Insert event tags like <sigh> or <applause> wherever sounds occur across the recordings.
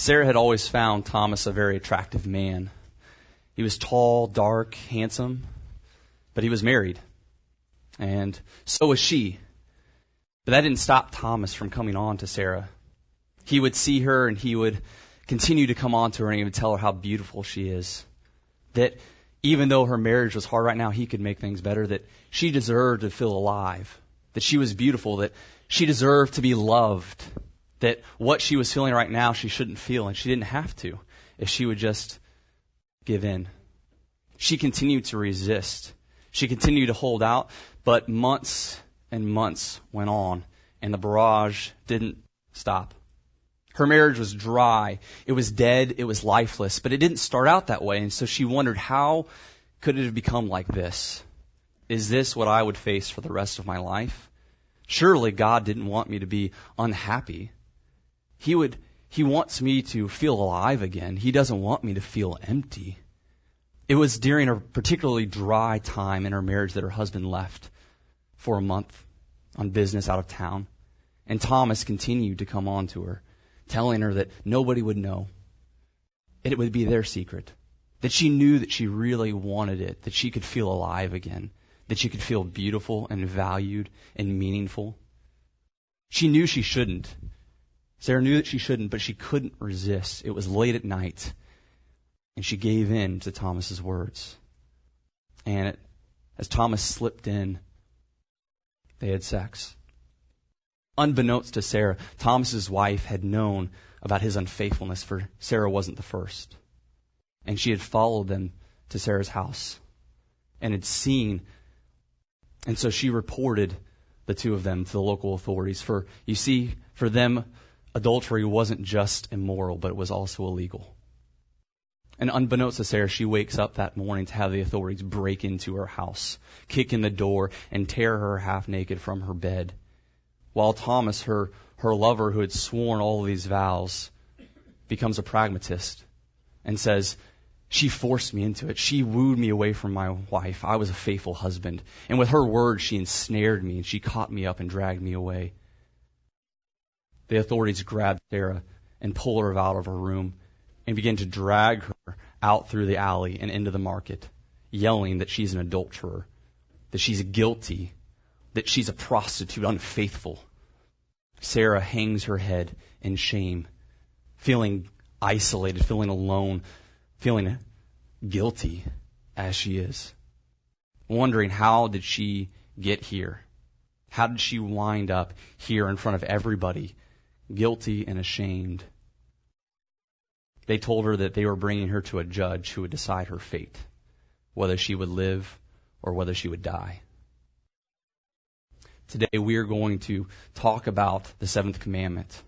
Sarah had always found Thomas a very attractive man. He was tall, dark, handsome, but he was married. And so was she. But that didn't stop Thomas from coming on to Sarah. He would see her and he would continue to come on to her and would tell her how beautiful she is. That even though her marriage was hard right now, he could make things better. That she deserved to feel alive. That she was beautiful. That she deserved to be loved. That what she was feeling right now, she shouldn't feel and she didn't have to if she would just give in. She continued to resist. She continued to hold out, but months and months went on and the barrage didn't stop. Her marriage was dry. It was dead. It was lifeless. But it didn't start out that way. And so she wondered, how could it have become like this? Is this what I would face for the rest of my life? Surely God didn't want me to be unhappy. He would, He wants me to feel alive again. He doesn't want me to feel empty. It was during a particularly dry time in her marriage that her husband left for a month on business out of town. And Thomas continued to come on to her telling her that nobody would know. And it would be their secret. That she knew that she really wanted it, that she could feel alive again, that she could feel beautiful and valued and meaningful. She knew she shouldn't. Sarah knew that she shouldn't, but she couldn't resist. It was late at night, and she gave in to Thomas's words. And it, as Thomas slipped in, they had sex. Unbeknownst to Sarah, Thomas's wife had known about his unfaithfulness, for Sarah wasn't the first. And she had followed them to Sarah's house and had seen. And so she reported the two of them to the local authorities. For, you see, for them, adultery wasn't just immoral, but it was also illegal. And unbeknownst to Sarah, she wakes up that morning to have the authorities break into her house, kick in the door, and tear her half naked from her bed while Thomas, her, her lover who had sworn all these vows, becomes a pragmatist and says, she forced me into it. She wooed me away from my wife. I was a faithful husband. And with her words, she ensnared me and she caught me up and dragged me away. The authorities grabbed Sarah and pulled her out of her room and began to drag her out through the alley and into the market, yelling that she's an adulterer, that she's guilty, that she's a prostitute, unfaithful. Sarah hangs her head in shame, feeling isolated, feeling alone, feeling guilty as she is. Wondering how did she get here? How did she wind up here in front of everybody, guilty and ashamed? They told her that they were bringing her to a judge who would decide her fate, whether she would live or whether she would die. Today we are going to talk about the seventh commandment.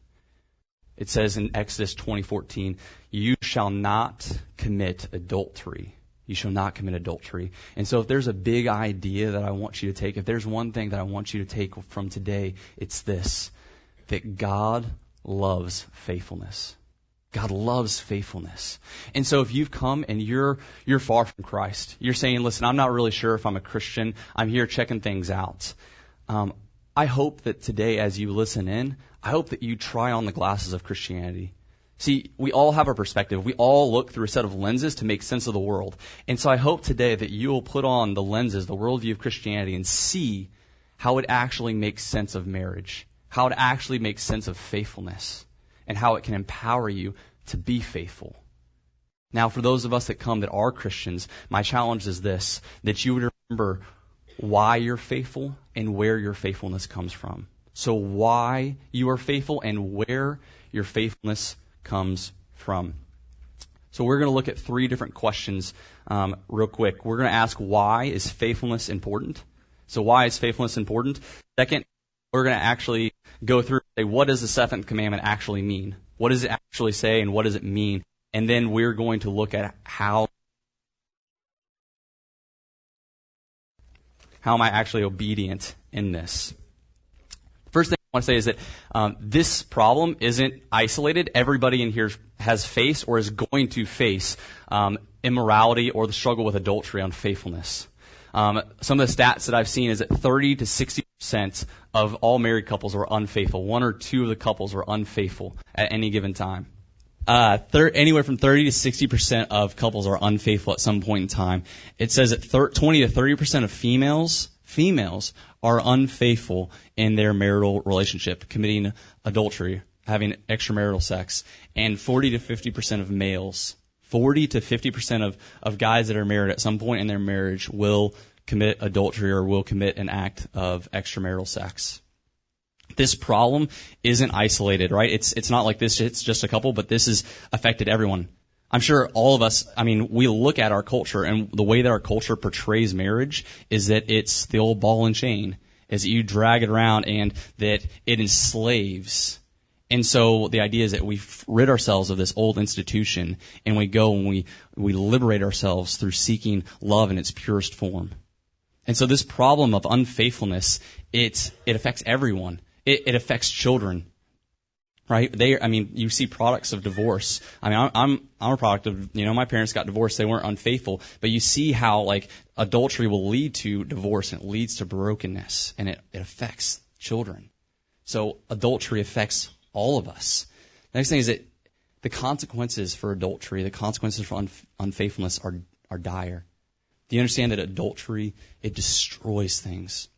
It says in Exodus 20:14, "You shall not commit adultery." You shall not commit adultery. And so if there's a big idea that I want you to take, if there's one thing that I want you to take from today, it's this that God loves faithfulness. God loves faithfulness. And so if you've come and you're, you're far from Christ, you're saying, listen, I'm not really sure if I'm a Christian. I'm here checking things out. Um, I hope that today, as you listen in, I hope that you try on the glasses of Christianity. See, we all have a perspective. We all look through a set of lenses to make sense of the world. And so I hope today that you will put on the lenses, the worldview of Christianity, and see how it actually makes sense of marriage, how it actually makes sense of faithfulness, and how it can empower you to be faithful. Now, for those of us that come that are Christians, my challenge is this, that you would remember why you're faithful and where your faithfulness comes from. So why you are faithful and where your faithfulness comes from. So we're going to look at three different questions um, real quick. We're going to ask why is faithfulness important? So why is faithfulness important? Second, we're going to actually go through and say what does the seventh commandment actually mean? What does it actually say and what does it mean? And then we're going to look at how How am I actually obedient in this? First thing I want to say is that um, this problem isn't isolated. Everybody in here has faced or is going to face um, immorality or the struggle with adultery, unfaithfulness. Um, some of the stats that I've seen is that 30 to 60 percent of all married couples are unfaithful. One or two of the couples are unfaithful at any given time. uh, thir- anywhere from 30 to 60% of couples are unfaithful at some point in time. It says that thir- 20 to 30% of females, females are unfaithful in their marital relationship, committing adultery, having extramarital sex, and 40 to 50% of males, 40 to 50% of, of guys that are married at some point in their marriage will commit adultery or will commit an act of extramarital sex this problem isn't isolated, right? It's it's not like this. It's just a couple, but this has affected everyone. I'm sure all of us. I mean, we look at our culture, and the way that our culture portrays marriage is that it's the old ball and chain, is that you drag it around, and that it enslaves. And so the idea is that we rid ourselves of this old institution, and we go and we we liberate ourselves through seeking love in its purest form. And so this problem of unfaithfulness, it it affects everyone it, it affects children, right? They, I mean, you see products of divorce. I mean, I'm, I'm, a product of, you know, my parents got divorced. They weren't unfaithful, but you see how like adultery will lead to divorce and it leads to brokenness and it, it affects children. So adultery affects all of us. Next thing is that the consequences for adultery, the consequences for unfaithfulness are, are dire. Do you understand that adultery, it destroys things?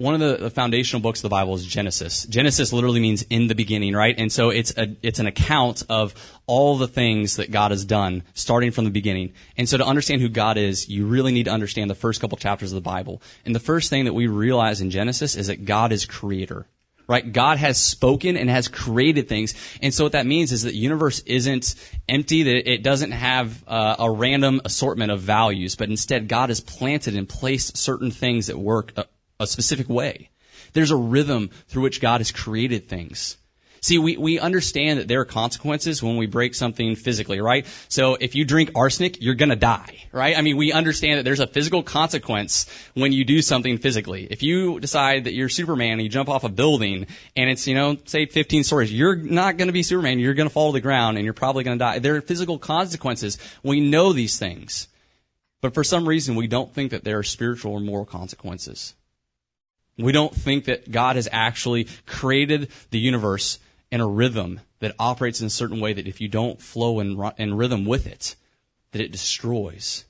one of the, the, foundational books of the Bible is Genesis. Genesis literally means in the beginning, right? And so it's a, it's an account of all the things that God has done, starting from the beginning. And so to understand who God is, you really need to understand the first couple chapters of the Bible. And the first thing that we realize in Genesis is that God is creator. Right? God has spoken and has created things. And so what that means is that the universe isn't empty, that it doesn't have uh, a random assortment of values, but instead God has planted and placed certain things that work uh, a specific way. There's a rhythm through which God has created things. See, we, we understand that there are consequences when we break something physically, right? So if you drink arsenic, you're gonna die, right? I mean, we understand that there's a physical consequence when you do something physically. If you decide that you're Superman and you jump off a building and it's, you know, say 15 stories, you're not gonna be Superman. You're gonna fall to the ground and you're probably gonna die. There are physical consequences. We know these things. But for some reason, we don't think that there are spiritual or moral consequences. We don't think that God has actually created the universe in a rhythm that operates in a certain way that if you don't flow in, in rhythm with it, that it destroys.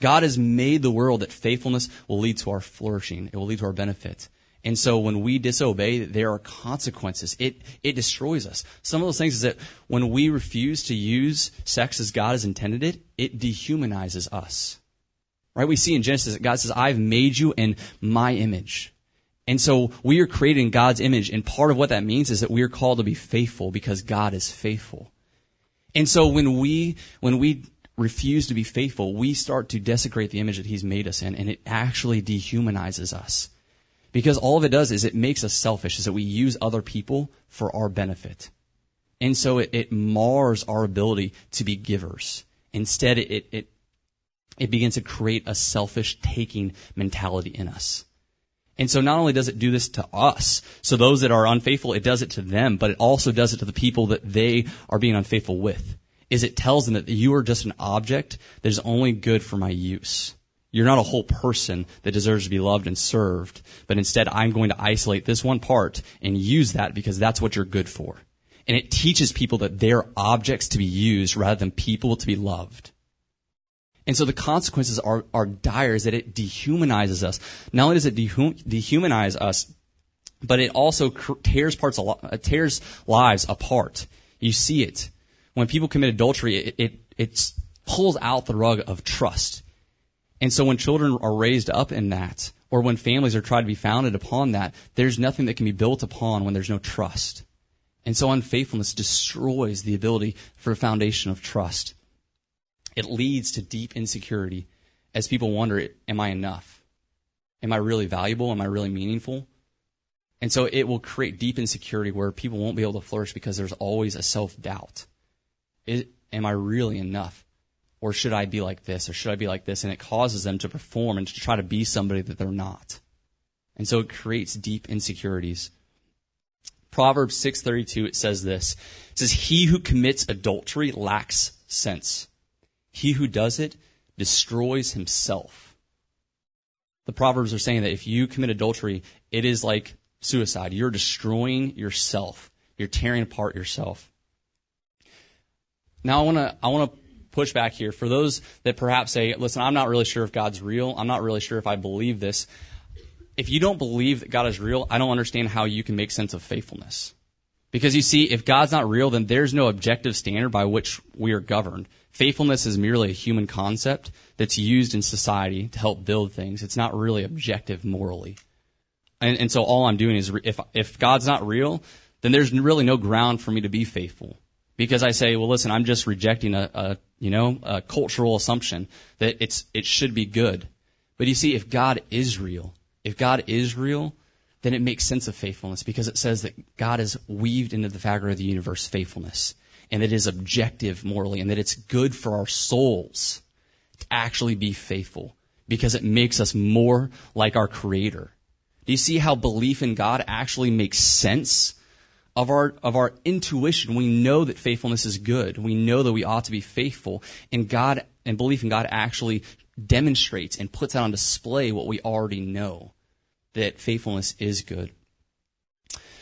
God has made the world that faithfulness will lead to our flourishing. It will lead to our benefit. And so when we disobey, there are consequences. It, it destroys us. Some of those things is that when we refuse to use sex as God has intended it, it dehumanizes us. Right? We see in Genesis that God says, I've made you in my image. And so we are created in God's image, and part of what that means is that we are called to be faithful because God is faithful. And so when we, when we refuse to be faithful, we start to desecrate the image that He's made us in, and it actually dehumanizes us. Because all of it does is it makes us selfish, is that we use other people for our benefit. And so it, it mars our ability to be givers. Instead, it, it, it begins to create a selfish taking mentality in us. And so not only does it do this to us, so those that are unfaithful, it does it to them, but it also does it to the people that they are being unfaithful with. Is it tells them that you are just an object that is only good for my use. You're not a whole person that deserves to be loved and served, but instead I'm going to isolate this one part and use that because that's what you're good for. And it teaches people that they're objects to be used rather than people to be loved. And so the consequences are, are dire is that it dehumanizes us. Not only does it dehumanize us, but it also tears parts, uh, tears lives apart. You see it. When people commit adultery, it, it, it pulls out the rug of trust. And so when children are raised up in that, or when families are tried to be founded upon that, there's nothing that can be built upon when there's no trust. And so unfaithfulness destroys the ability for a foundation of trust it leads to deep insecurity as people wonder, am I enough? Am I really valuable? Am I really meaningful? And so it will create deep insecurity where people won't be able to flourish because there's always a self doubt. Am I really enough? Or should I be like this? Or should I be like this? And it causes them to perform and to try to be somebody that they're not. And so it creates deep insecurities. Proverbs 6:32 it says this. It says he who commits adultery lacks sense. He who does it destroys himself. The Proverbs are saying that if you commit adultery, it is like suicide. You're destroying yourself. You're tearing apart yourself. Now I want to I want to push back here for those that perhaps say, "Listen, I'm not really sure if God's real. I'm not really sure if I believe this." If you don't believe that God is real, I don't understand how you can make sense of faithfulness. Because you see, if God's not real, then there's no objective standard by which we are governed. Faithfulness is merely a human concept that's used in society to help build things. It's not really objective morally. And, and so all I'm doing is, if, if God's not real, then there's really no ground for me to be faithful. Because I say, well, listen, I'm just rejecting a, a you know, a cultural assumption that it's, it should be good. But you see, if God is real, if God is real, then it makes sense of faithfulness because it says that God has weaved into the fabric of the universe faithfulness and it is objective morally and that it's good for our souls to actually be faithful because it makes us more like our creator. Do you see how belief in God actually makes sense of our, of our intuition? We know that faithfulness is good. We know that we ought to be faithful and God and belief in God actually demonstrates and puts out on display what we already know that faithfulness is good.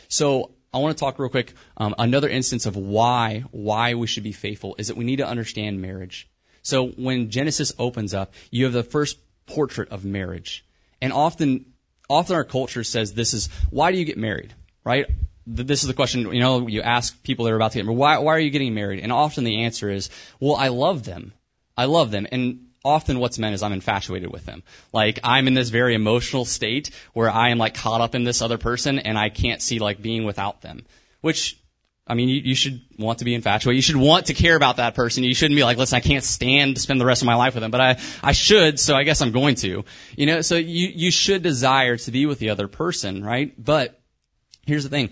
So I want to talk real quick. Um, another instance of why why we should be faithful is that we need to understand marriage. So when Genesis opens up, you have the first portrait of marriage, and often often our culture says this is why do you get married, right? This is the question you know you ask people that are about to get married. Why why are you getting married? And often the answer is, well, I love them. I love them, and often what's meant is I'm infatuated with them. Like I'm in this very emotional state where I am like caught up in this other person and I can't see like being without them. Which, I mean, you, you should want to be infatuated. You should want to care about that person. You shouldn't be like, listen, I can't stand to spend the rest of my life with them, but I, I should, so I guess I'm going to. You know, so you, you should desire to be with the other person, right? But here's the thing.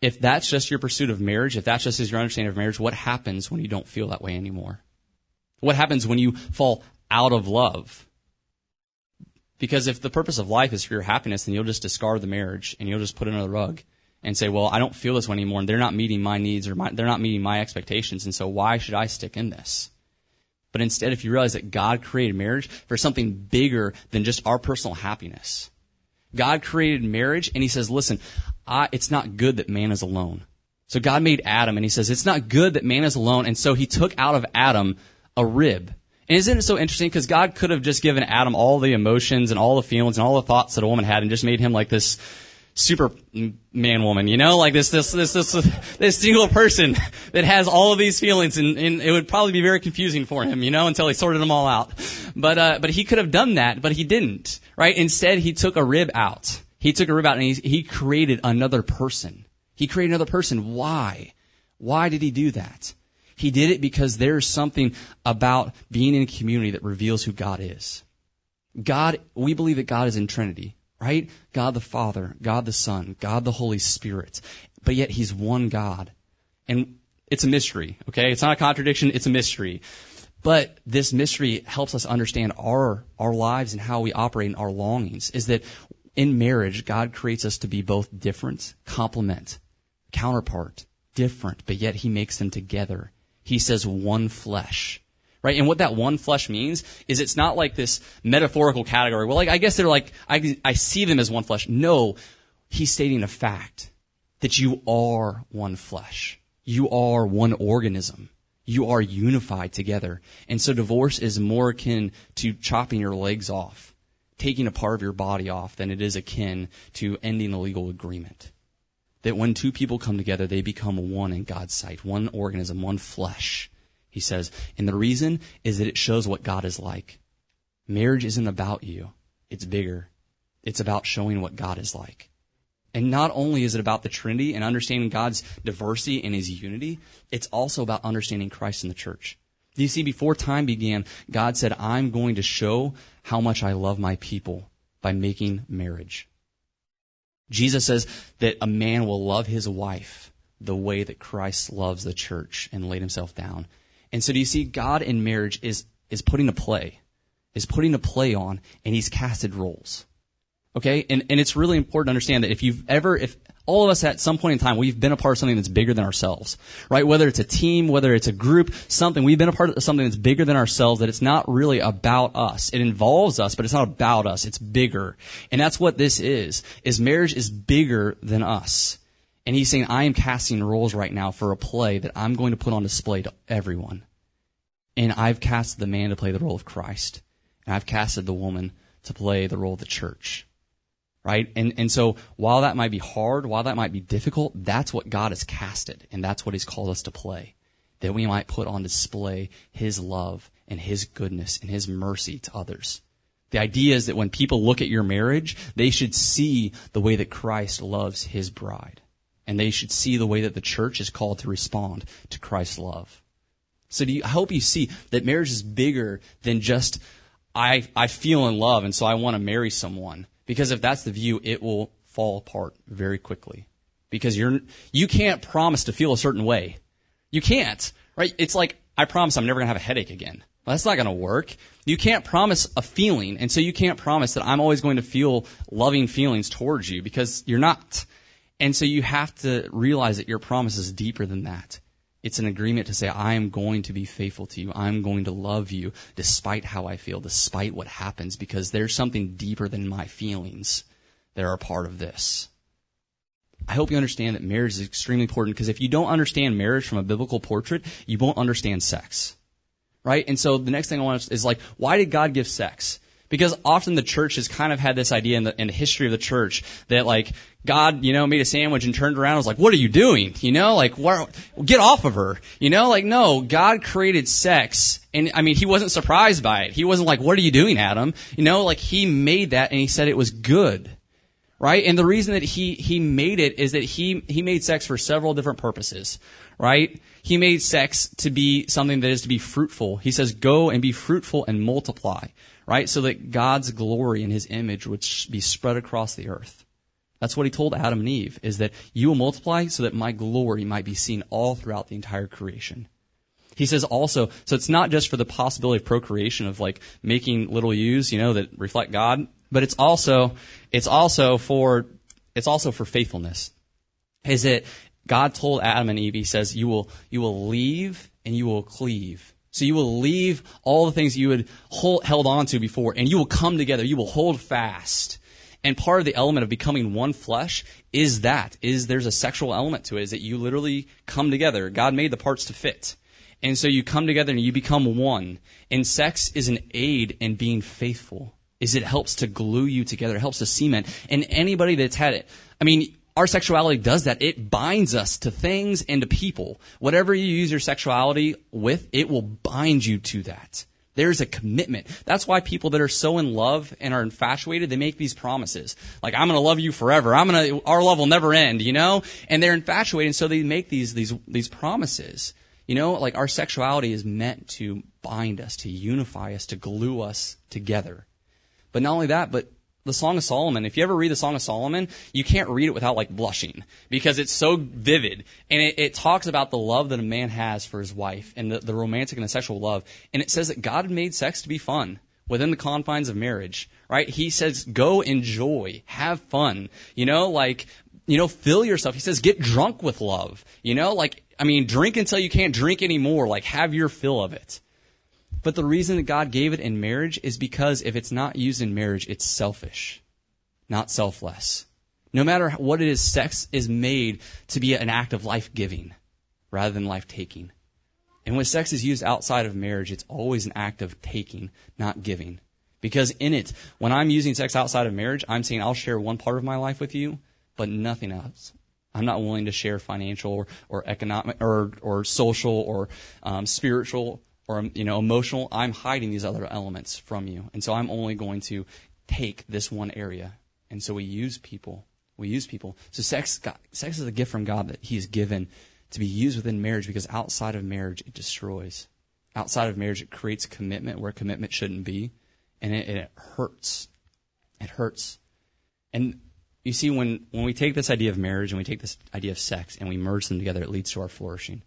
If that's just your pursuit of marriage, if that's just your understanding of marriage, what happens when you don't feel that way anymore? What happens when you fall out of love. Because if the purpose of life is for your happiness, then you'll just discard the marriage and you'll just put it under the rug and say, well, I don't feel this one anymore and they're not meeting my needs or my, they're not meeting my expectations. And so why should I stick in this? But instead, if you realize that God created marriage for something bigger than just our personal happiness, God created marriage and he says, listen, I, it's not good that man is alone. So God made Adam and he says, it's not good that man is alone. And so he took out of Adam a rib and isn't it so interesting? Because God could have just given Adam all the emotions and all the feelings and all the thoughts that a woman had and just made him like this super man woman, you know, like this, this, this, this, this single person that has all of these feelings and, and it would probably be very confusing for him, you know, until he sorted them all out. But, uh, but he could have done that, but he didn't, right? Instead, he took a rib out. He took a rib out and he, he created another person. He created another person. Why? Why did he do that? He did it because there's something about being in community that reveals who God is. God, we believe that God is in Trinity, right? God the Father, God the Son, God the Holy Spirit. But yet He's one God. And it's a mystery, okay? It's not a contradiction, it's a mystery. But this mystery helps us understand our, our lives and how we operate in our longings is that in marriage, God creates us to be both different, complement, counterpart, different, but yet He makes them together he says one flesh. Right? And what that one flesh means is it's not like this metaphorical category. Well, like, I guess they're like, I, I see them as one flesh. No, he's stating a fact that you are one flesh. You are one organism. You are unified together. And so divorce is more akin to chopping your legs off, taking a part of your body off than it is akin to ending a legal agreement that when two people come together, they become one in God's sight, one organism, one flesh, he says. And the reason is that it shows what God is like. Marriage isn't about you. It's bigger. It's about showing what God is like. And not only is it about the Trinity and understanding God's diversity and His unity, it's also about understanding Christ in the church. You see, before time began, God said, I'm going to show how much I love my people by making marriage. Jesus says that a man will love his wife the way that Christ loves the church and laid himself down. And so do you see God in marriage is, is putting a play, is putting a play on, and he's casted roles. Okay? And, and it's really important to understand that if you've ever, if all of us at some point in time, we've been a part of something that's bigger than ourselves, right? Whether it's a team, whether it's a group, something, we've been a part of something that's bigger than ourselves, that it's not really about us. It involves us, but it's not about us. It's bigger. And that's what this is, is marriage is bigger than us. And he's saying, I am casting roles right now for a play that I'm going to put on display to everyone. And I've casted the man to play the role of Christ. And I've casted the woman to play the role of the church. Right? And, and so while that might be hard, while that might be difficult, that's what God has casted. And that's what he's called us to play. That we might put on display his love and his goodness and his mercy to others. The idea is that when people look at your marriage, they should see the way that Christ loves his bride. And they should see the way that the church is called to respond to Christ's love. So you, I hope you see that marriage is bigger than just, I, I feel in love and so I want to marry someone. Because if that's the view, it will fall apart very quickly. Because you're, you can't promise to feel a certain way. You can't, right? It's like, I promise I'm never going to have a headache again. Well, that's not going to work. You can't promise a feeling, and so you can't promise that I'm always going to feel loving feelings towards you because you're not. And so you have to realize that your promise is deeper than that. It's an agreement to say, I am going to be faithful to you. I'm going to love you despite how I feel, despite what happens, because there's something deeper than my feelings that are a part of this. I hope you understand that marriage is extremely important because if you don't understand marriage from a biblical portrait, you won't understand sex. Right? And so the next thing I want to is like, why did God give sex? Because often the church has kind of had this idea in the, in the history of the church that like God, you know, made a sandwich and turned around and was like, what are you doing? You know, like, get off of her. You know, like, no, God created sex. And I mean, he wasn't surprised by it. He wasn't like, what are you doing, Adam? You know, like he made that and he said it was good. Right? And the reason that he, he made it is that he, he made sex for several different purposes. Right? He made sex to be something that is to be fruitful. He says, go and be fruitful and multiply. Right? So that God's glory and his image would be spread across the earth. That's what he told Adam and Eve, is that you will multiply so that my glory might be seen all throughout the entire creation. He says also, so it's not just for the possibility of procreation of like making little U's, you know, that reflect God, but it's also, it's also for, it's also for faithfulness. Is that God told Adam and Eve, he says, you will, you will leave and you will cleave. So you will leave all the things you had hold, held on to before and you will come together. You will hold fast and part of the element of becoming one flesh is that, is there's a sexual element to it, is that you literally come together. God made the parts to fit. And so you come together and you become one. And sex is an aid in being faithful. Is it helps to glue you together, it helps to cement. And anybody that's had it, I mean, our sexuality does that. It binds us to things and to people. Whatever you use your sexuality with, it will bind you to that. There's a commitment. That's why people that are so in love and are infatuated, they make these promises. Like, I'm gonna love you forever. I'm gonna, our love will never end, you know? And they're infatuated, and so they make these, these, these promises. You know, like our sexuality is meant to bind us, to unify us, to glue us together. But not only that, but the Song of Solomon, if you ever read the Song of Solomon, you can't read it without like blushing because it's so vivid. And it, it talks about the love that a man has for his wife and the, the romantic and the sexual love. And it says that God made sex to be fun within the confines of marriage, right? He says, go enjoy, have fun, you know, like, you know, fill yourself. He says, get drunk with love, you know, like, I mean, drink until you can't drink anymore, like have your fill of it. But the reason that God gave it in marriage is because if it's not used in marriage, it's selfish, not selfless. No matter what it is, sex is made to be an act of life giving rather than life taking. And when sex is used outside of marriage, it's always an act of taking, not giving. Because in it, when I'm using sex outside of marriage, I'm saying I'll share one part of my life with you, but nothing else. I'm not willing to share financial or, or economic or, or social or um, spiritual or you know emotional i'm hiding these other elements from you. And so i'm only going to take this one area. And so we use people we use people. So sex sex is a gift from god that he's given to be used within marriage because outside of marriage it destroys. Outside of marriage it creates commitment where commitment shouldn't be. And it, it hurts. It hurts. And you see when when we take this idea of marriage and we take this idea of sex and we merge them together it leads to our flourishing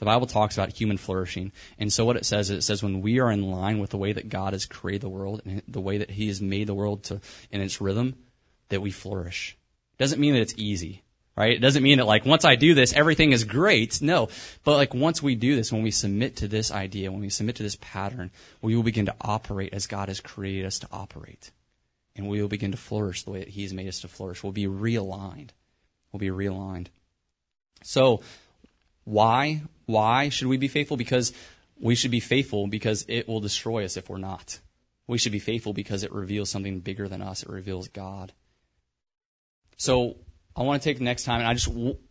the Bible talks about human flourishing. And so what it says is it says when we are in line with the way that God has created the world and the way that he has made the world to in its rhythm, that we flourish. It doesn't mean that it's easy. Right? It doesn't mean that like once I do this, everything is great. No. But like once we do this, when we submit to this idea, when we submit to this pattern, we will begin to operate as God has created us to operate. And we will begin to flourish the way that He has made us to flourish. We'll be realigned. We'll be realigned. So, why? Why should we be faithful? Because we should be faithful because it will destroy us if we're not. We should be faithful because it reveals something bigger than us. It reveals God. So, I want to take the next time and I just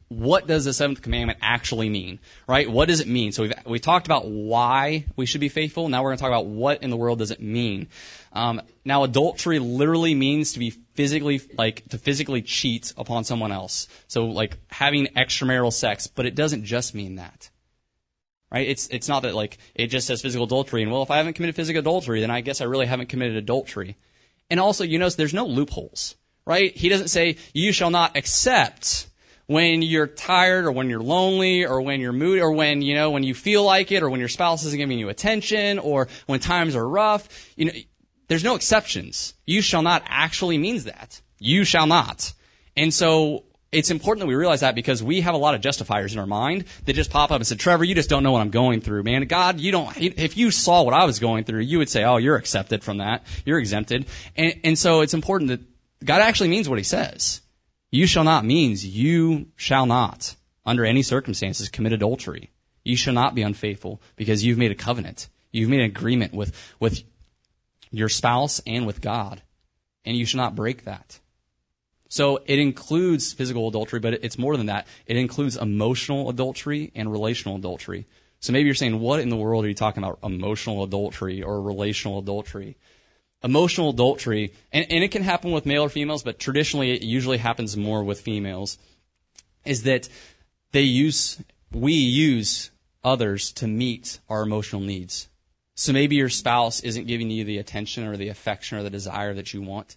what does the seventh commandment actually mean, right? What does it mean? So we've, we talked about why we should be faithful. Now we're going to talk about what in the world does it mean. Um, now adultery literally means to be physically, like, to physically cheat upon someone else. So like having extramarital sex, but it doesn't just mean that. Right? It's, it's not that like, it just says physical adultery and well, if I haven't committed physical adultery, then I guess I really haven't committed adultery. And also, you notice there's no loopholes, right? He doesn't say, you shall not accept when you're tired or when you're lonely or when you're moody or when, you know, when you feel like it or when your spouse isn't giving you attention or when times are rough, you know, there's no exceptions. You shall not actually means that. You shall not. And so it's important that we realize that because we have a lot of justifiers in our mind that just pop up and say, Trevor, you just don't know what I'm going through, man. God, you don't, if you saw what I was going through, you would say, oh, you're accepted from that. You're exempted. And, and so it's important that God actually means what he says. You shall not means you shall not, under any circumstances, commit adultery. You shall not be unfaithful because you've made a covenant. You've made an agreement with, with your spouse and with God. And you shall not break that. So it includes physical adultery, but it's more than that. It includes emotional adultery and relational adultery. So maybe you're saying, what in the world are you talking about? Emotional adultery or relational adultery? Emotional adultery, and, and it can happen with male or females, but traditionally it usually happens more with females, is that they use, we use others to meet our emotional needs. So maybe your spouse isn't giving you the attention or the affection or the desire that you want.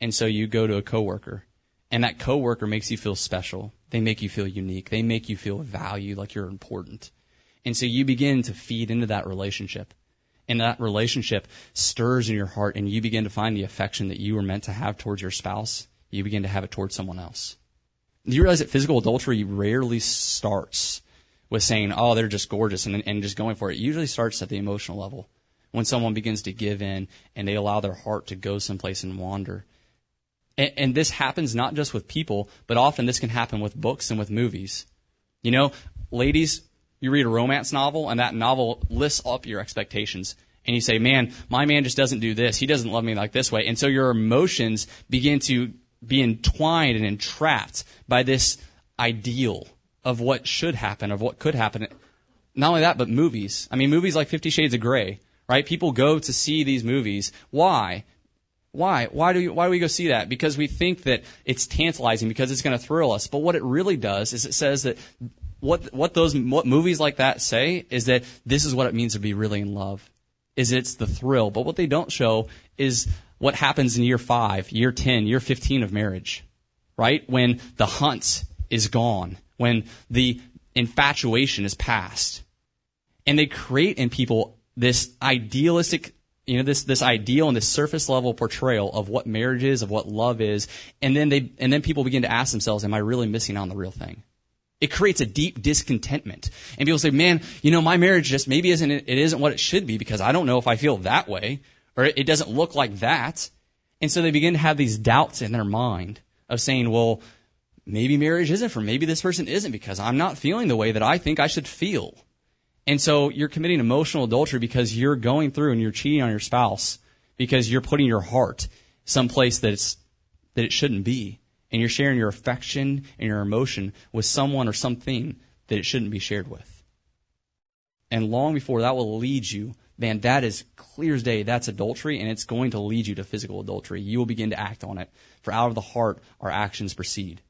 And so you go to a coworker and that coworker makes you feel special. They make you feel unique. They make you feel valued like you're important. And so you begin to feed into that relationship and that relationship stirs in your heart and you begin to find the affection that you were meant to have towards your spouse, you begin to have it towards someone else. You realize that physical adultery rarely starts with saying, oh, they're just gorgeous and, and just going for it? It usually starts at the emotional level when someone begins to give in and they allow their heart to go someplace and wander. And, and this happens not just with people, but often this can happen with books and with movies. You know, ladies, you read a romance novel and that novel lists up your expectations and you say, man, my man just doesn't do this. He doesn't love me like this way. And so your emotions begin to be entwined and entrapped by this ideal of what should happen, of what could happen. Not only that, but movies. I mean, movies like Fifty Shades of Grey, right? People go to see these movies. Why? Why? Why do, we, why do we go see that? Because we think that it's tantalizing, because it's going to thrill us. But what it really does is it says that what what those what movies like that say is that this is what it means to be really in love. Is it's the thrill, but what they don't show is what happens in year 5, year 10, year 15 of marriage. Right? When the hunt is gone, when the infatuation is past. And they create in people this idealistic you know this this ideal and this surface level portrayal of what marriage is of what love is and then they and then people begin to ask themselves am i really missing out on the real thing it creates a deep discontentment. And people say, man, you know, my marriage just maybe isn't, it isn't what it should be because I don't know if I feel that way or it doesn't look like that. And so they begin to have these doubts in their mind of saying, well, maybe marriage isn't for maybe this person isn't because I'm not feeling the way that I think I should feel. And so you're committing emotional adultery because you're going through and you're cheating on your spouse because you're putting your heart someplace that it's, that it shouldn't be and you're sharing your affection and your emotion with someone or something that it shouldn't be shared with. And long before that will lead you, man, that is clear as day. That's adultery, and it's going to lead you to physical adultery. You will begin to act on it. For out of the heart, our actions proceed.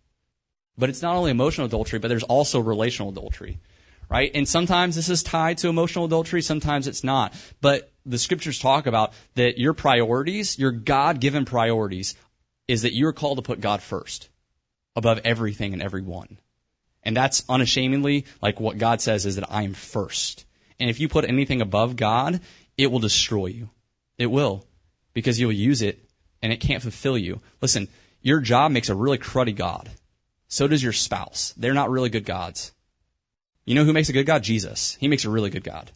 But it's not only emotional adultery, but there's also relational adultery. Right? And sometimes this is tied to emotional adultery, sometimes it's not. But the scriptures talk about that your priorities, your God given priorities, is that you're called to put God first above everything and everyone. And that's unashamedly like what God says is that I am first. And if you put anything above God, it will destroy you. It will. Because you'll use it and it can't fulfill you. Listen, your job makes a really cruddy God. So does your spouse. They're not really good gods. You know who makes a good God? Jesus. He makes a really good God.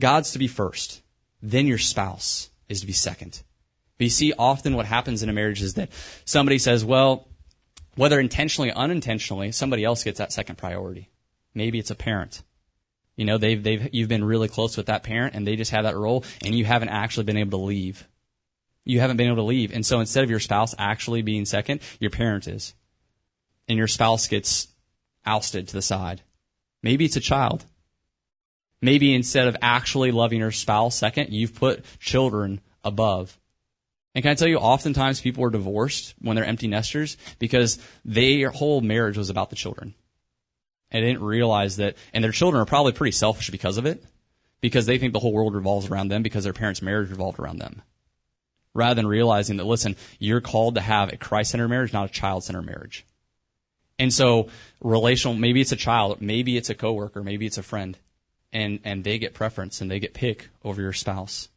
God's to be first. Then your spouse is to be second. But you see, often what happens in a marriage is that somebody says, well, Whether intentionally or unintentionally, somebody else gets that second priority. Maybe it's a parent. You know, they've, they've, you've been really close with that parent and they just have that role and you haven't actually been able to leave. You haven't been able to leave. And so instead of your spouse actually being second, your parent is. And your spouse gets ousted to the side. Maybe it's a child. Maybe instead of actually loving your spouse second, you've put children above. And can I tell you, oftentimes people are divorced when they're empty nesters because their whole marriage was about the children. And they didn't realize that, and their children are probably pretty selfish because of it, because they think the whole world revolves around them because their parents' marriage revolved around them. Rather than realizing that, listen, you're called to have a Christ-centered marriage, not a child-centered marriage. And so relational, maybe it's a child, maybe it's a coworker, maybe it's a friend, and, and they get preference and they get pick over your spouse.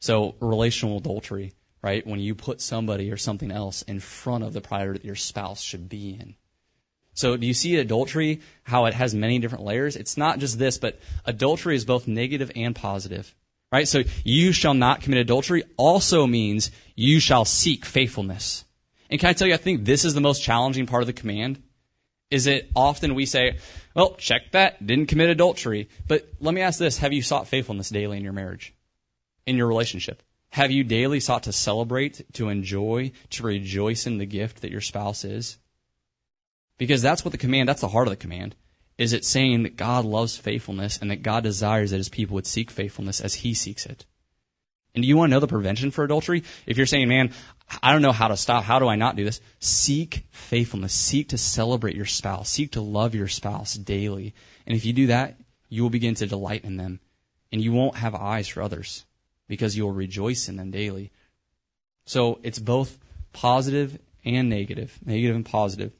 So relational adultery, right? When you put somebody or something else in front of the priority that your spouse should be in. So do you see adultery, how it has many different layers? It's not just this, but adultery is both negative and positive. Right? So you shall not commit adultery also means you shall seek faithfulness. And can I tell you, I think this is the most challenging part of the command. Is it often we say, well, check that, didn't commit adultery. But let me ask this, have you sought faithfulness daily in your marriage? In your relationship? Have you daily sought to celebrate, to enjoy, to rejoice in the gift that your spouse is? Because that's what the command, that's the heart of the command. Is it saying that God loves faithfulness and that God desires that his people would seek faithfulness as he seeks it? And do you want to know the prevention for adultery? If you're saying, man, I don't know how to stop. How do I not do this? Seek faithfulness. Seek to celebrate your spouse. Seek to love your spouse daily. And if you do that, you will begin to delight in them. And you won't have eyes for others because you will rejoice in them daily. So it's both positive and negative. Negative and positive.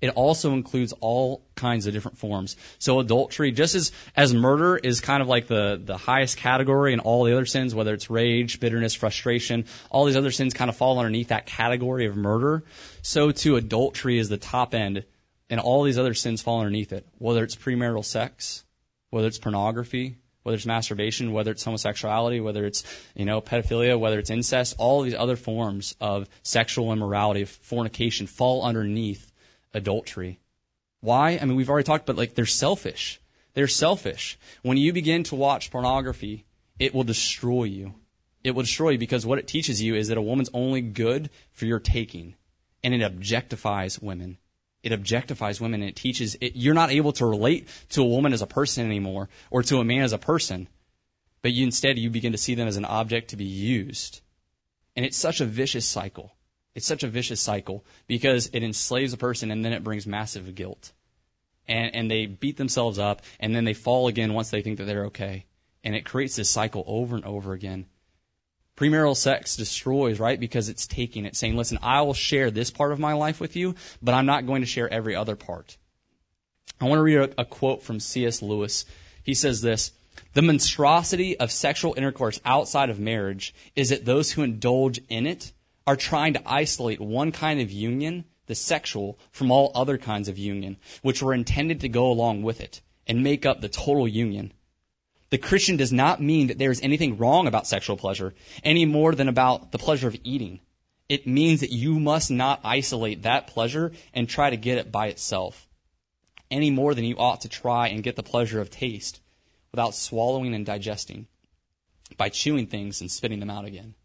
It also includes all kinds of different forms. So adultery, just as, as murder is kind of like the, the highest category and all the other sins, whether it's rage, bitterness, frustration, all these other sins kind of fall underneath that category of murder. So too adultery is the top end and all these other sins fall underneath it. Whether it's premarital sex, whether it's pornography, whether it's masturbation, whether it's homosexuality, whether it's, you know, pedophilia, whether it's incest, all these other forms of sexual immorality, of fornication fall underneath adultery. Why? I mean, we've already talked, but like they're selfish. They're selfish. When you begin to watch pornography, it will destroy you. It will destroy you because what it teaches you is that a woman's only good for your taking. And it objectifies women. It objectifies women and it teaches it, you're not able to relate to a woman as a person anymore or to a man as a person. But you instead you begin to see them as an object to be used. And it's such a vicious cycle. It's such a vicious cycle because it enslaves a person and then it brings massive guilt. And, and they beat themselves up and then they fall again once they think that they're okay. And it creates this cycle over and over again. Premarital sex destroys, right? Because it's taking it, saying, listen, I will share this part of my life with you, but I'm not going to share every other part. I want to read a, a quote from C.S. Lewis. He says this, the monstrosity of sexual intercourse outside of marriage is that those who indulge in it are trying to isolate one kind of union, the sexual, from all other kinds of union, which were intended to go along with it and make up the total union. The Christian does not mean that there is anything wrong about sexual pleasure any more than about the pleasure of eating. It means that you must not isolate that pleasure and try to get it by itself any more than you ought to try and get the pleasure of taste without swallowing and digesting by chewing things and spitting them out again.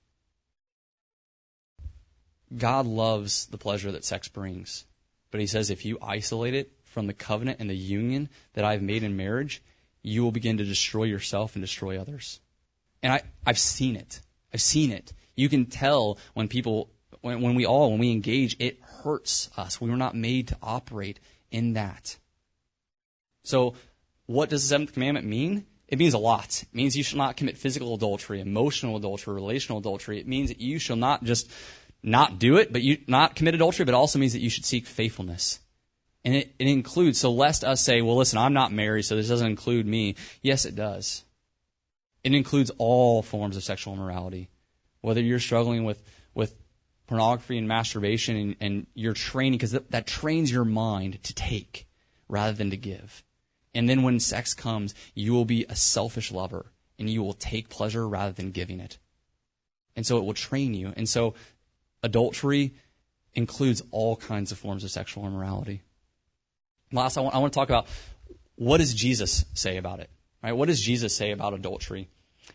God loves the pleasure that sex brings. But he says if you isolate it from the covenant and the union that I've made in marriage, you will begin to destroy yourself and destroy others. And I, I've seen it. I've seen it. You can tell when people, when, when we all, when we engage, it hurts us. We were not made to operate in that. So, what does the seventh commandment mean? It means a lot. It means you shall not commit physical adultery, emotional adultery, relational adultery. It means that you shall not just not do it, but you not commit adultery, but also means that you should seek faithfulness. And it, it includes, so lest us say, well, listen, I'm not married, so this doesn't include me. Yes, it does. It includes all forms of sexual immorality. Whether you're struggling with, with pornography and masturbation and, and you're training, because that, that trains your mind to take rather than to give. And then when sex comes, you will be a selfish lover and you will take pleasure rather than giving it. And so it will train you. And so adultery includes all kinds of forms of sexual immorality. Last, I want, I want to talk about what does Jesus say about it? Right? What does Jesus say about adultery?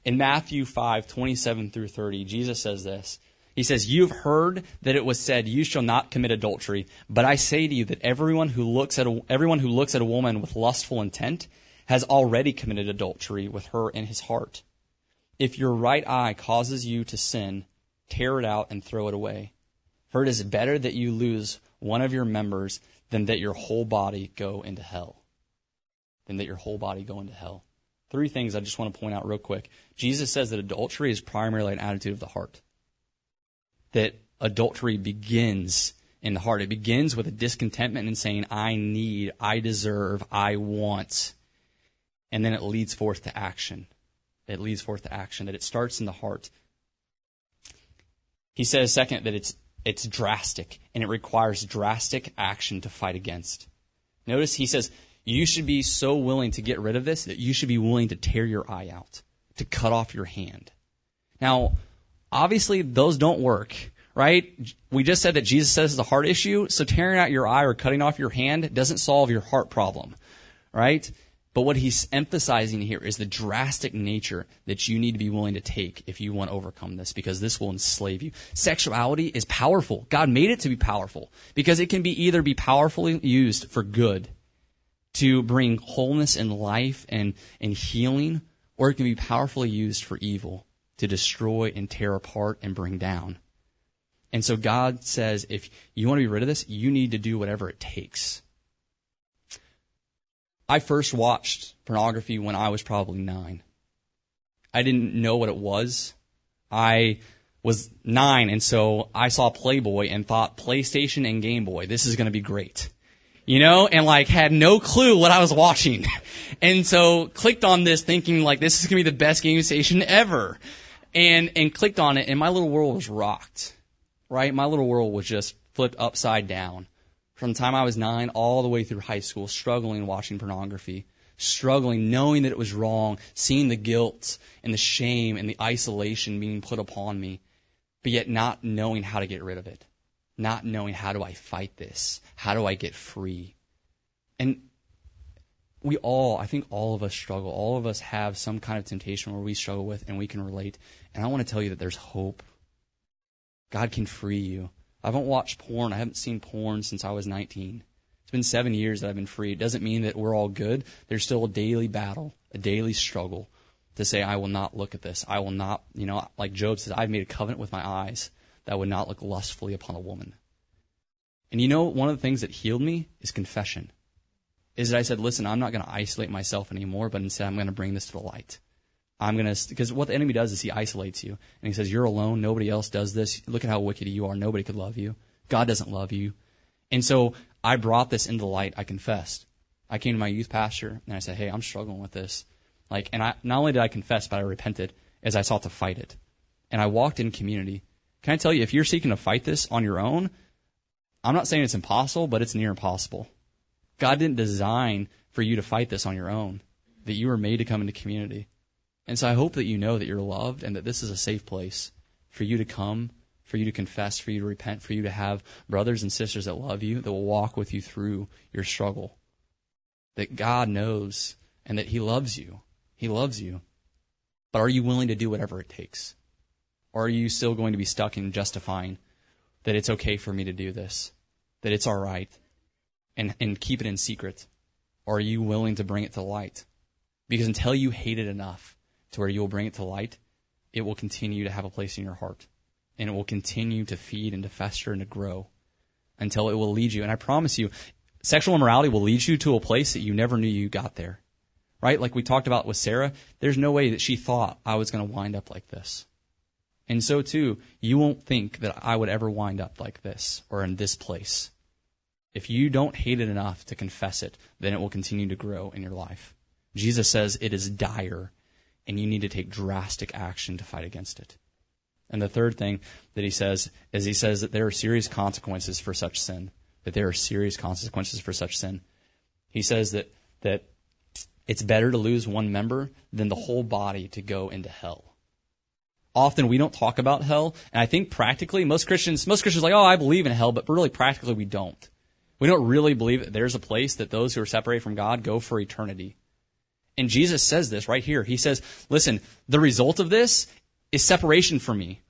In Matthew 5, 27 through 30, Jesus says this. He says, You've heard that it was said, You shall not commit adultery. But I say to you that everyone who looks at a, everyone who looks at a woman with lustful intent has already committed adultery with her in his heart. If your right eye causes you to sin, tear it out and throw it away. For it is better that you lose one of your members than that your whole body go into hell. Than that your whole body go into hell. Three things I just want to point out real quick. Jesus says that adultery is primarily an attitude of the heart. That adultery begins in the heart. It begins with a discontentment and saying, I need, I deserve, I want. And then it leads forth to action. It leads forth to action, that it starts in the heart. He says, second, that it's, it's drastic and it requires drastic action to fight against. Notice he says, you should be so willing to get rid of this that you should be willing to tear your eye out, to cut off your hand. Now, obviously those don't work, right? We just said that Jesus says it's a heart issue, so tearing out your eye or cutting off your hand doesn't solve your heart problem, right? But what he's emphasizing here is the drastic nature that you need to be willing to take if you want to overcome this, because this will enslave you. Sexuality is powerful. God made it to be powerful because it can be either be powerfully used for good to bring wholeness and life and, and healing, or it can be powerfully used for evil to destroy and tear apart and bring down. And so God says, if you want to be rid of this, you need to do whatever it takes. I first watched pornography when I was probably nine. I didn't know what it was. I was nine, and so I saw Playboy and thought PlayStation and Game Boy, this is going to be great. You know, and like had no clue what I was watching. <laughs> and so clicked on this thinking like this is going to be the best game station ever. And, and clicked on it and my little world was rocked. Right? My little world was just flipped upside down from the time I was nine all the way through high school, struggling watching pornography, struggling, knowing that it was wrong, seeing the guilt and the shame and the isolation being put upon me, but yet not knowing how to get rid of it, not knowing how do I fight this, how do I get free. And we all, I think all of us struggle. All of us have some kind of temptation where we struggle with and we can relate. And I want to tell you that there's hope. God can free you. I haven't watched porn. I haven't seen porn since I was 19. It's been seven years that I've been free. It doesn't mean that we're all good. There's still a daily battle, a daily struggle to say, I will not look at this. I will not, you know, like Job says, I've made a covenant with my eyes that I would not look lustfully upon a woman. And you know, one of the things that healed me is confession. Is that I said, listen, I'm not going to isolate myself anymore, but instead I'm going to bring this to the light. I'm going to, because what the enemy does is he isolates you. And he says, You're alone. Nobody else does this. Look at how wicked you are. Nobody could love you. God doesn't love you. And so I brought this into light. I confessed. I came to my youth pastor and I said, Hey, I'm struggling with this. Like, and I, not only did I confess, but I repented as I sought to fight it. And I walked in community. Can I tell you, if you're seeking to fight this on your own, I'm not saying it's impossible, but it's near impossible. God didn't design for you to fight this on your own, that you were made to come into community. And so I hope that you know that you're loved and that this is a safe place for you to come, for you to confess, for you to repent, for you to have brothers and sisters that love you, that will walk with you through your struggle. That God knows and that He loves you. He loves you. But are you willing to do whatever it takes? Or are you still going to be stuck in justifying that it's okay for me to do this, that it's all right, and, and keep it in secret? Or are you willing to bring it to light? Because until you hate it enough, to where you will bring it to light, it will continue to have a place in your heart. And it will continue to feed and to fester and to grow until it will lead you. And I promise you, sexual immorality will lead you to a place that you never knew you got there. Right? Like we talked about with Sarah, there's no way that she thought I was going to wind up like this. And so too, you won't think that I would ever wind up like this or in this place. If you don't hate it enough to confess it, then it will continue to grow in your life. Jesus says it is dire and you need to take drastic action to fight against it. And the third thing that he says is he says that there are serious consequences for such sin. That there are serious consequences for such sin. He says that that it's better to lose one member than the whole body to go into hell. often we don't talk about hell. And I think practically, most Christians, most Christians are like, oh, I believe in hell, but really practically we don't. We don't really believe that there's a place that those who are separated from God go for eternity. And Jesus says this right here. He says, listen, the result of this is separation from me,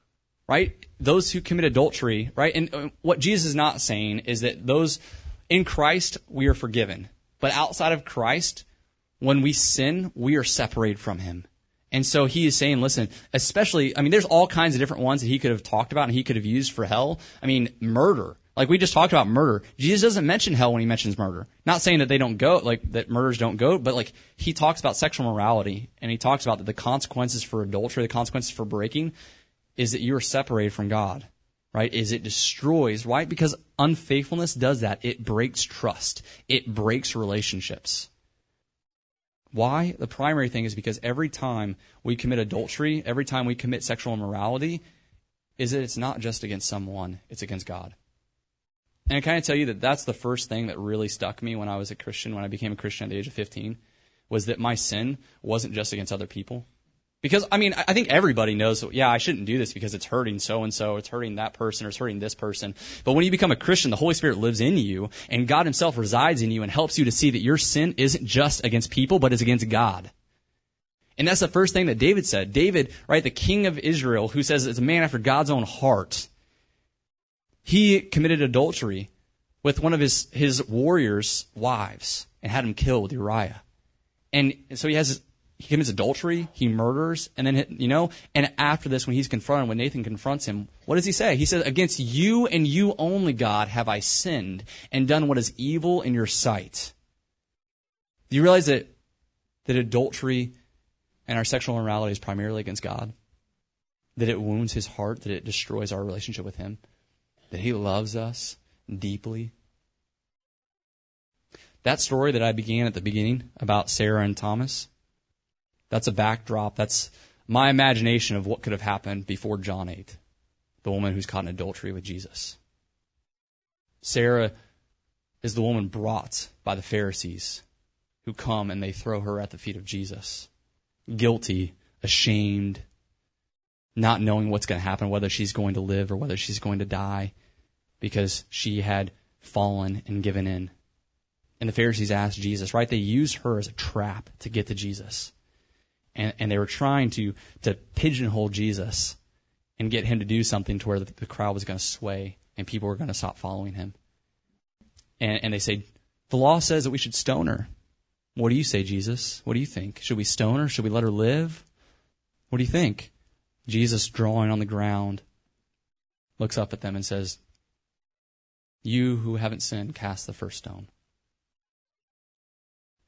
right? Those who commit adultery, right? And uh, what Jesus is not saying is that those in Christ, we are forgiven. But outside of Christ, when we sin, we are separated from Him. And so he is saying, listen, especially, I mean, there's all kinds of different ones that he could have talked about and he could have used for hell. I mean, murder. Like we just talked about murder. Jesus doesn't mention hell when he mentions murder. Not saying that they don't go, like that murders don't go, but like he talks about sexual morality and he talks about that the consequences for adultery, the consequences for breaking is that you are separated from God. Right? Is it destroys, right? Because unfaithfulness does that. It breaks trust. It breaks relationships. Why? The primary thing is because every time we commit adultery, every time we commit sexual immorality, is that it's not just against someone, it's against God. And I kind of tell you that that's the first thing that really stuck me when I was a Christian, when I became a Christian at the age of 15, was that my sin wasn't just against other people. Because, I mean, I think everybody knows, yeah, I shouldn't do this because it's hurting so and so, it's hurting that person, or it's hurting this person. But when you become a Christian, the Holy Spirit lives in you, and God Himself resides in you and helps you to see that your sin isn't just against people, but is against God. And that's the first thing that David said. David, right, the king of Israel, who says it's a man after God's own heart, he committed adultery with one of his, his warriors' wives and had him killed with Uriah. And so he has he commits adultery, he murders, and then, you know, and after this, when he's confronted, when Nathan confronts him, what does he say? He says, Against you and you only, God, have I sinned and done what is evil in your sight. Do you realize that, that adultery and our sexual immorality is primarily against God? That it wounds his heart, that it destroys our relationship with him, that he loves us deeply. That story that I began at the beginning about Sarah and Thomas, that's a backdrop. That's my imagination of what could have happened before John 8, the woman who's caught in adultery with Jesus. Sarah is the woman brought by the Pharisees who come and they throw her at the feet of Jesus. Guilty, ashamed, not knowing what's going to happen, whether she's going to live or whether she's going to die, because she had fallen and given in. And the Pharisees asked Jesus, right? They used her as a trap to get to Jesus and, and they were trying to, to pigeonhole Jesus and get him to do something to where the, the crowd was going to sway and people were going to stop following him. And, and they say, the law says that we should stone her. What do you say, Jesus? What do you think? Should we stone her? Should we let her live? What do you think? Jesus, drawing on the ground, looks up at them and says, You who haven't sinned, cast the first stone.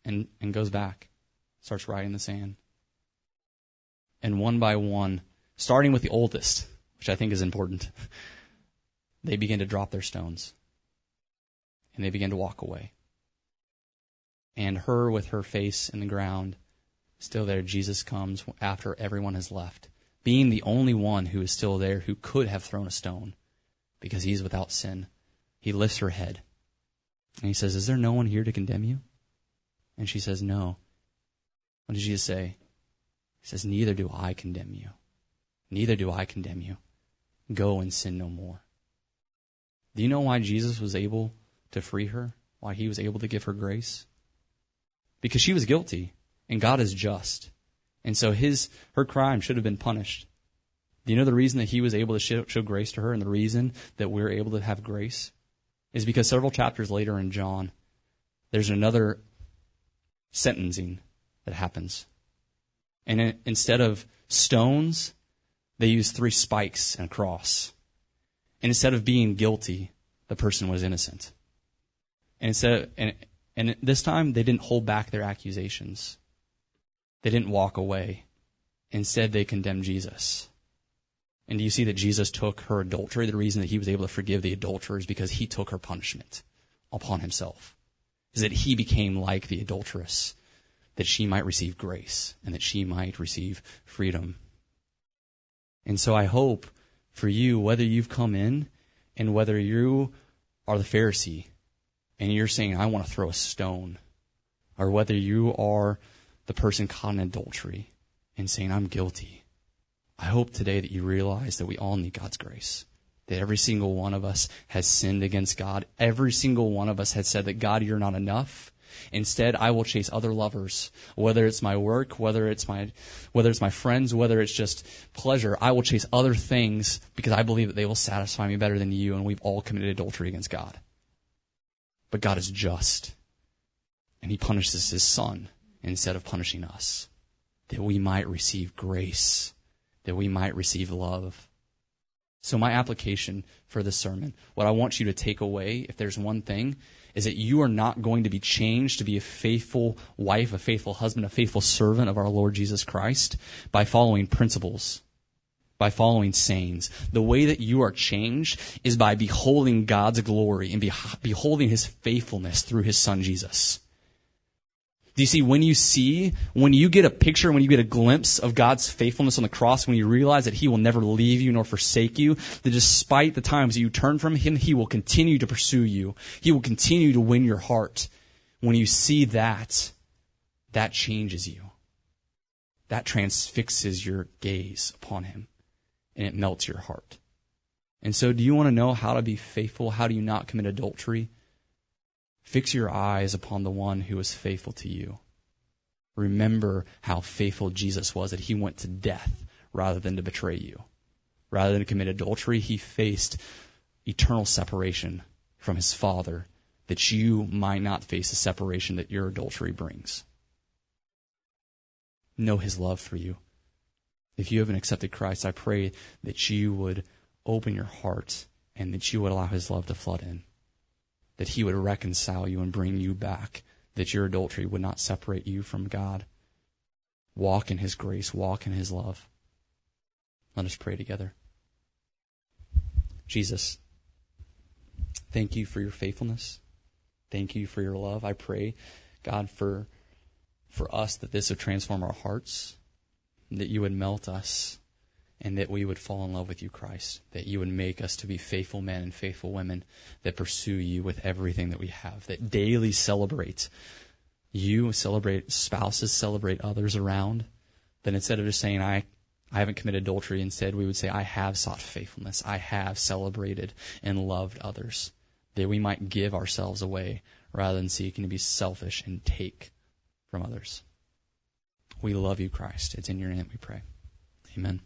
And, and goes back, starts writing the sand and one by one, starting with the oldest, which I think is important, <laughs> they begin to drop their stones. And they begin to walk away. And her with her face in the ground, still there, Jesus comes after everyone has left, being the only one who is still there who could have thrown a stone because he's without sin. He lifts her head and he says, Is there no one here to condemn you? And she says, No. What did Jesus say? He says, Neither do I condemn you. Neither do I condemn you. Go and sin no more. Do you know why Jesus was able to free her? Why he was able to give her grace? Because she was guilty and God is just. And so his, her crime should have been punished. Do you know the reason that he was able to show, show grace to her and the reason that we're able to have grace? Is because several chapters later in John, there's another sentencing that happens. And instead of stones, they use three spikes and a cross. And instead of being guilty, the person was innocent. And instead of, and, and this time they didn't hold back their accusations. They didn't walk away. Instead, they condemned Jesus. And do you see that Jesus took her adultery? The reason that he was able to forgive the adulterer is because he took her punishment upon himself. Is that he became like the adulteress that she might receive grace and that she might receive freedom. And so I hope for you, whether you've come in and whether you are the Pharisee and you're saying, I want to throw a stone, or whether you are the person caught in adultery and saying, I'm guilty. I hope today that you realize that we all need God's grace. That every single one of us has sinned against God. Every single one of us has said that God, you're not enough. Instead, I will chase other lovers, whether it's my work, whether it's my, whether it's my friends, whether it's just pleasure. I will chase other things because I believe that they will satisfy me better than you, and we've all committed adultery against God. But God is just, and He punishes His Son instead of punishing us, that we might receive grace, that we might receive love. So my application for this sermon, what I want you to take away, if there's one thing, is that you are not going to be changed to be a faithful wife, a faithful husband, a faithful servant of our Lord Jesus Christ by following principles, by following sayings. The way that you are changed is by beholding God's glory and beholding his faithfulness through his son Jesus. Do you see, when you see, when you get a picture, when you get a glimpse of God's faithfulness on the cross, when you realize that He will never leave you nor forsake you, that despite the times that you turn from Him, He will continue to pursue you. He will continue to win your heart. When you see that, that changes you. That transfixes your gaze upon Him and it melts your heart. And so, do you want to know how to be faithful? How do you not commit adultery? Fix your eyes upon the one who is faithful to you. Remember how faithful Jesus was, that he went to death rather than to betray you. Rather than commit adultery, he faced eternal separation from his Father, that you might not face the separation that your adultery brings. Know his love for you. If you haven't accepted Christ, I pray that you would open your heart and that you would allow his love to flood in that he would reconcile you and bring you back, that your adultery would not separate you from God. Walk in his grace, walk in his love. Let us pray together. Jesus, thank you for your faithfulness. Thank you for your love. I pray, God, for for us that this would transform our hearts, that you would melt us and that we would fall in love with you, Christ, that you would make us to be faithful men and faithful women that pursue you with everything that we have, that daily celebrate you, celebrate spouses, celebrate others around, that instead of just saying, I, I haven't committed adultery, instead we would say, I have sought faithfulness. I have celebrated and loved others, that we might give ourselves away rather than seeking to be selfish and take from others. We love you, Christ. It's in your name we pray. Amen.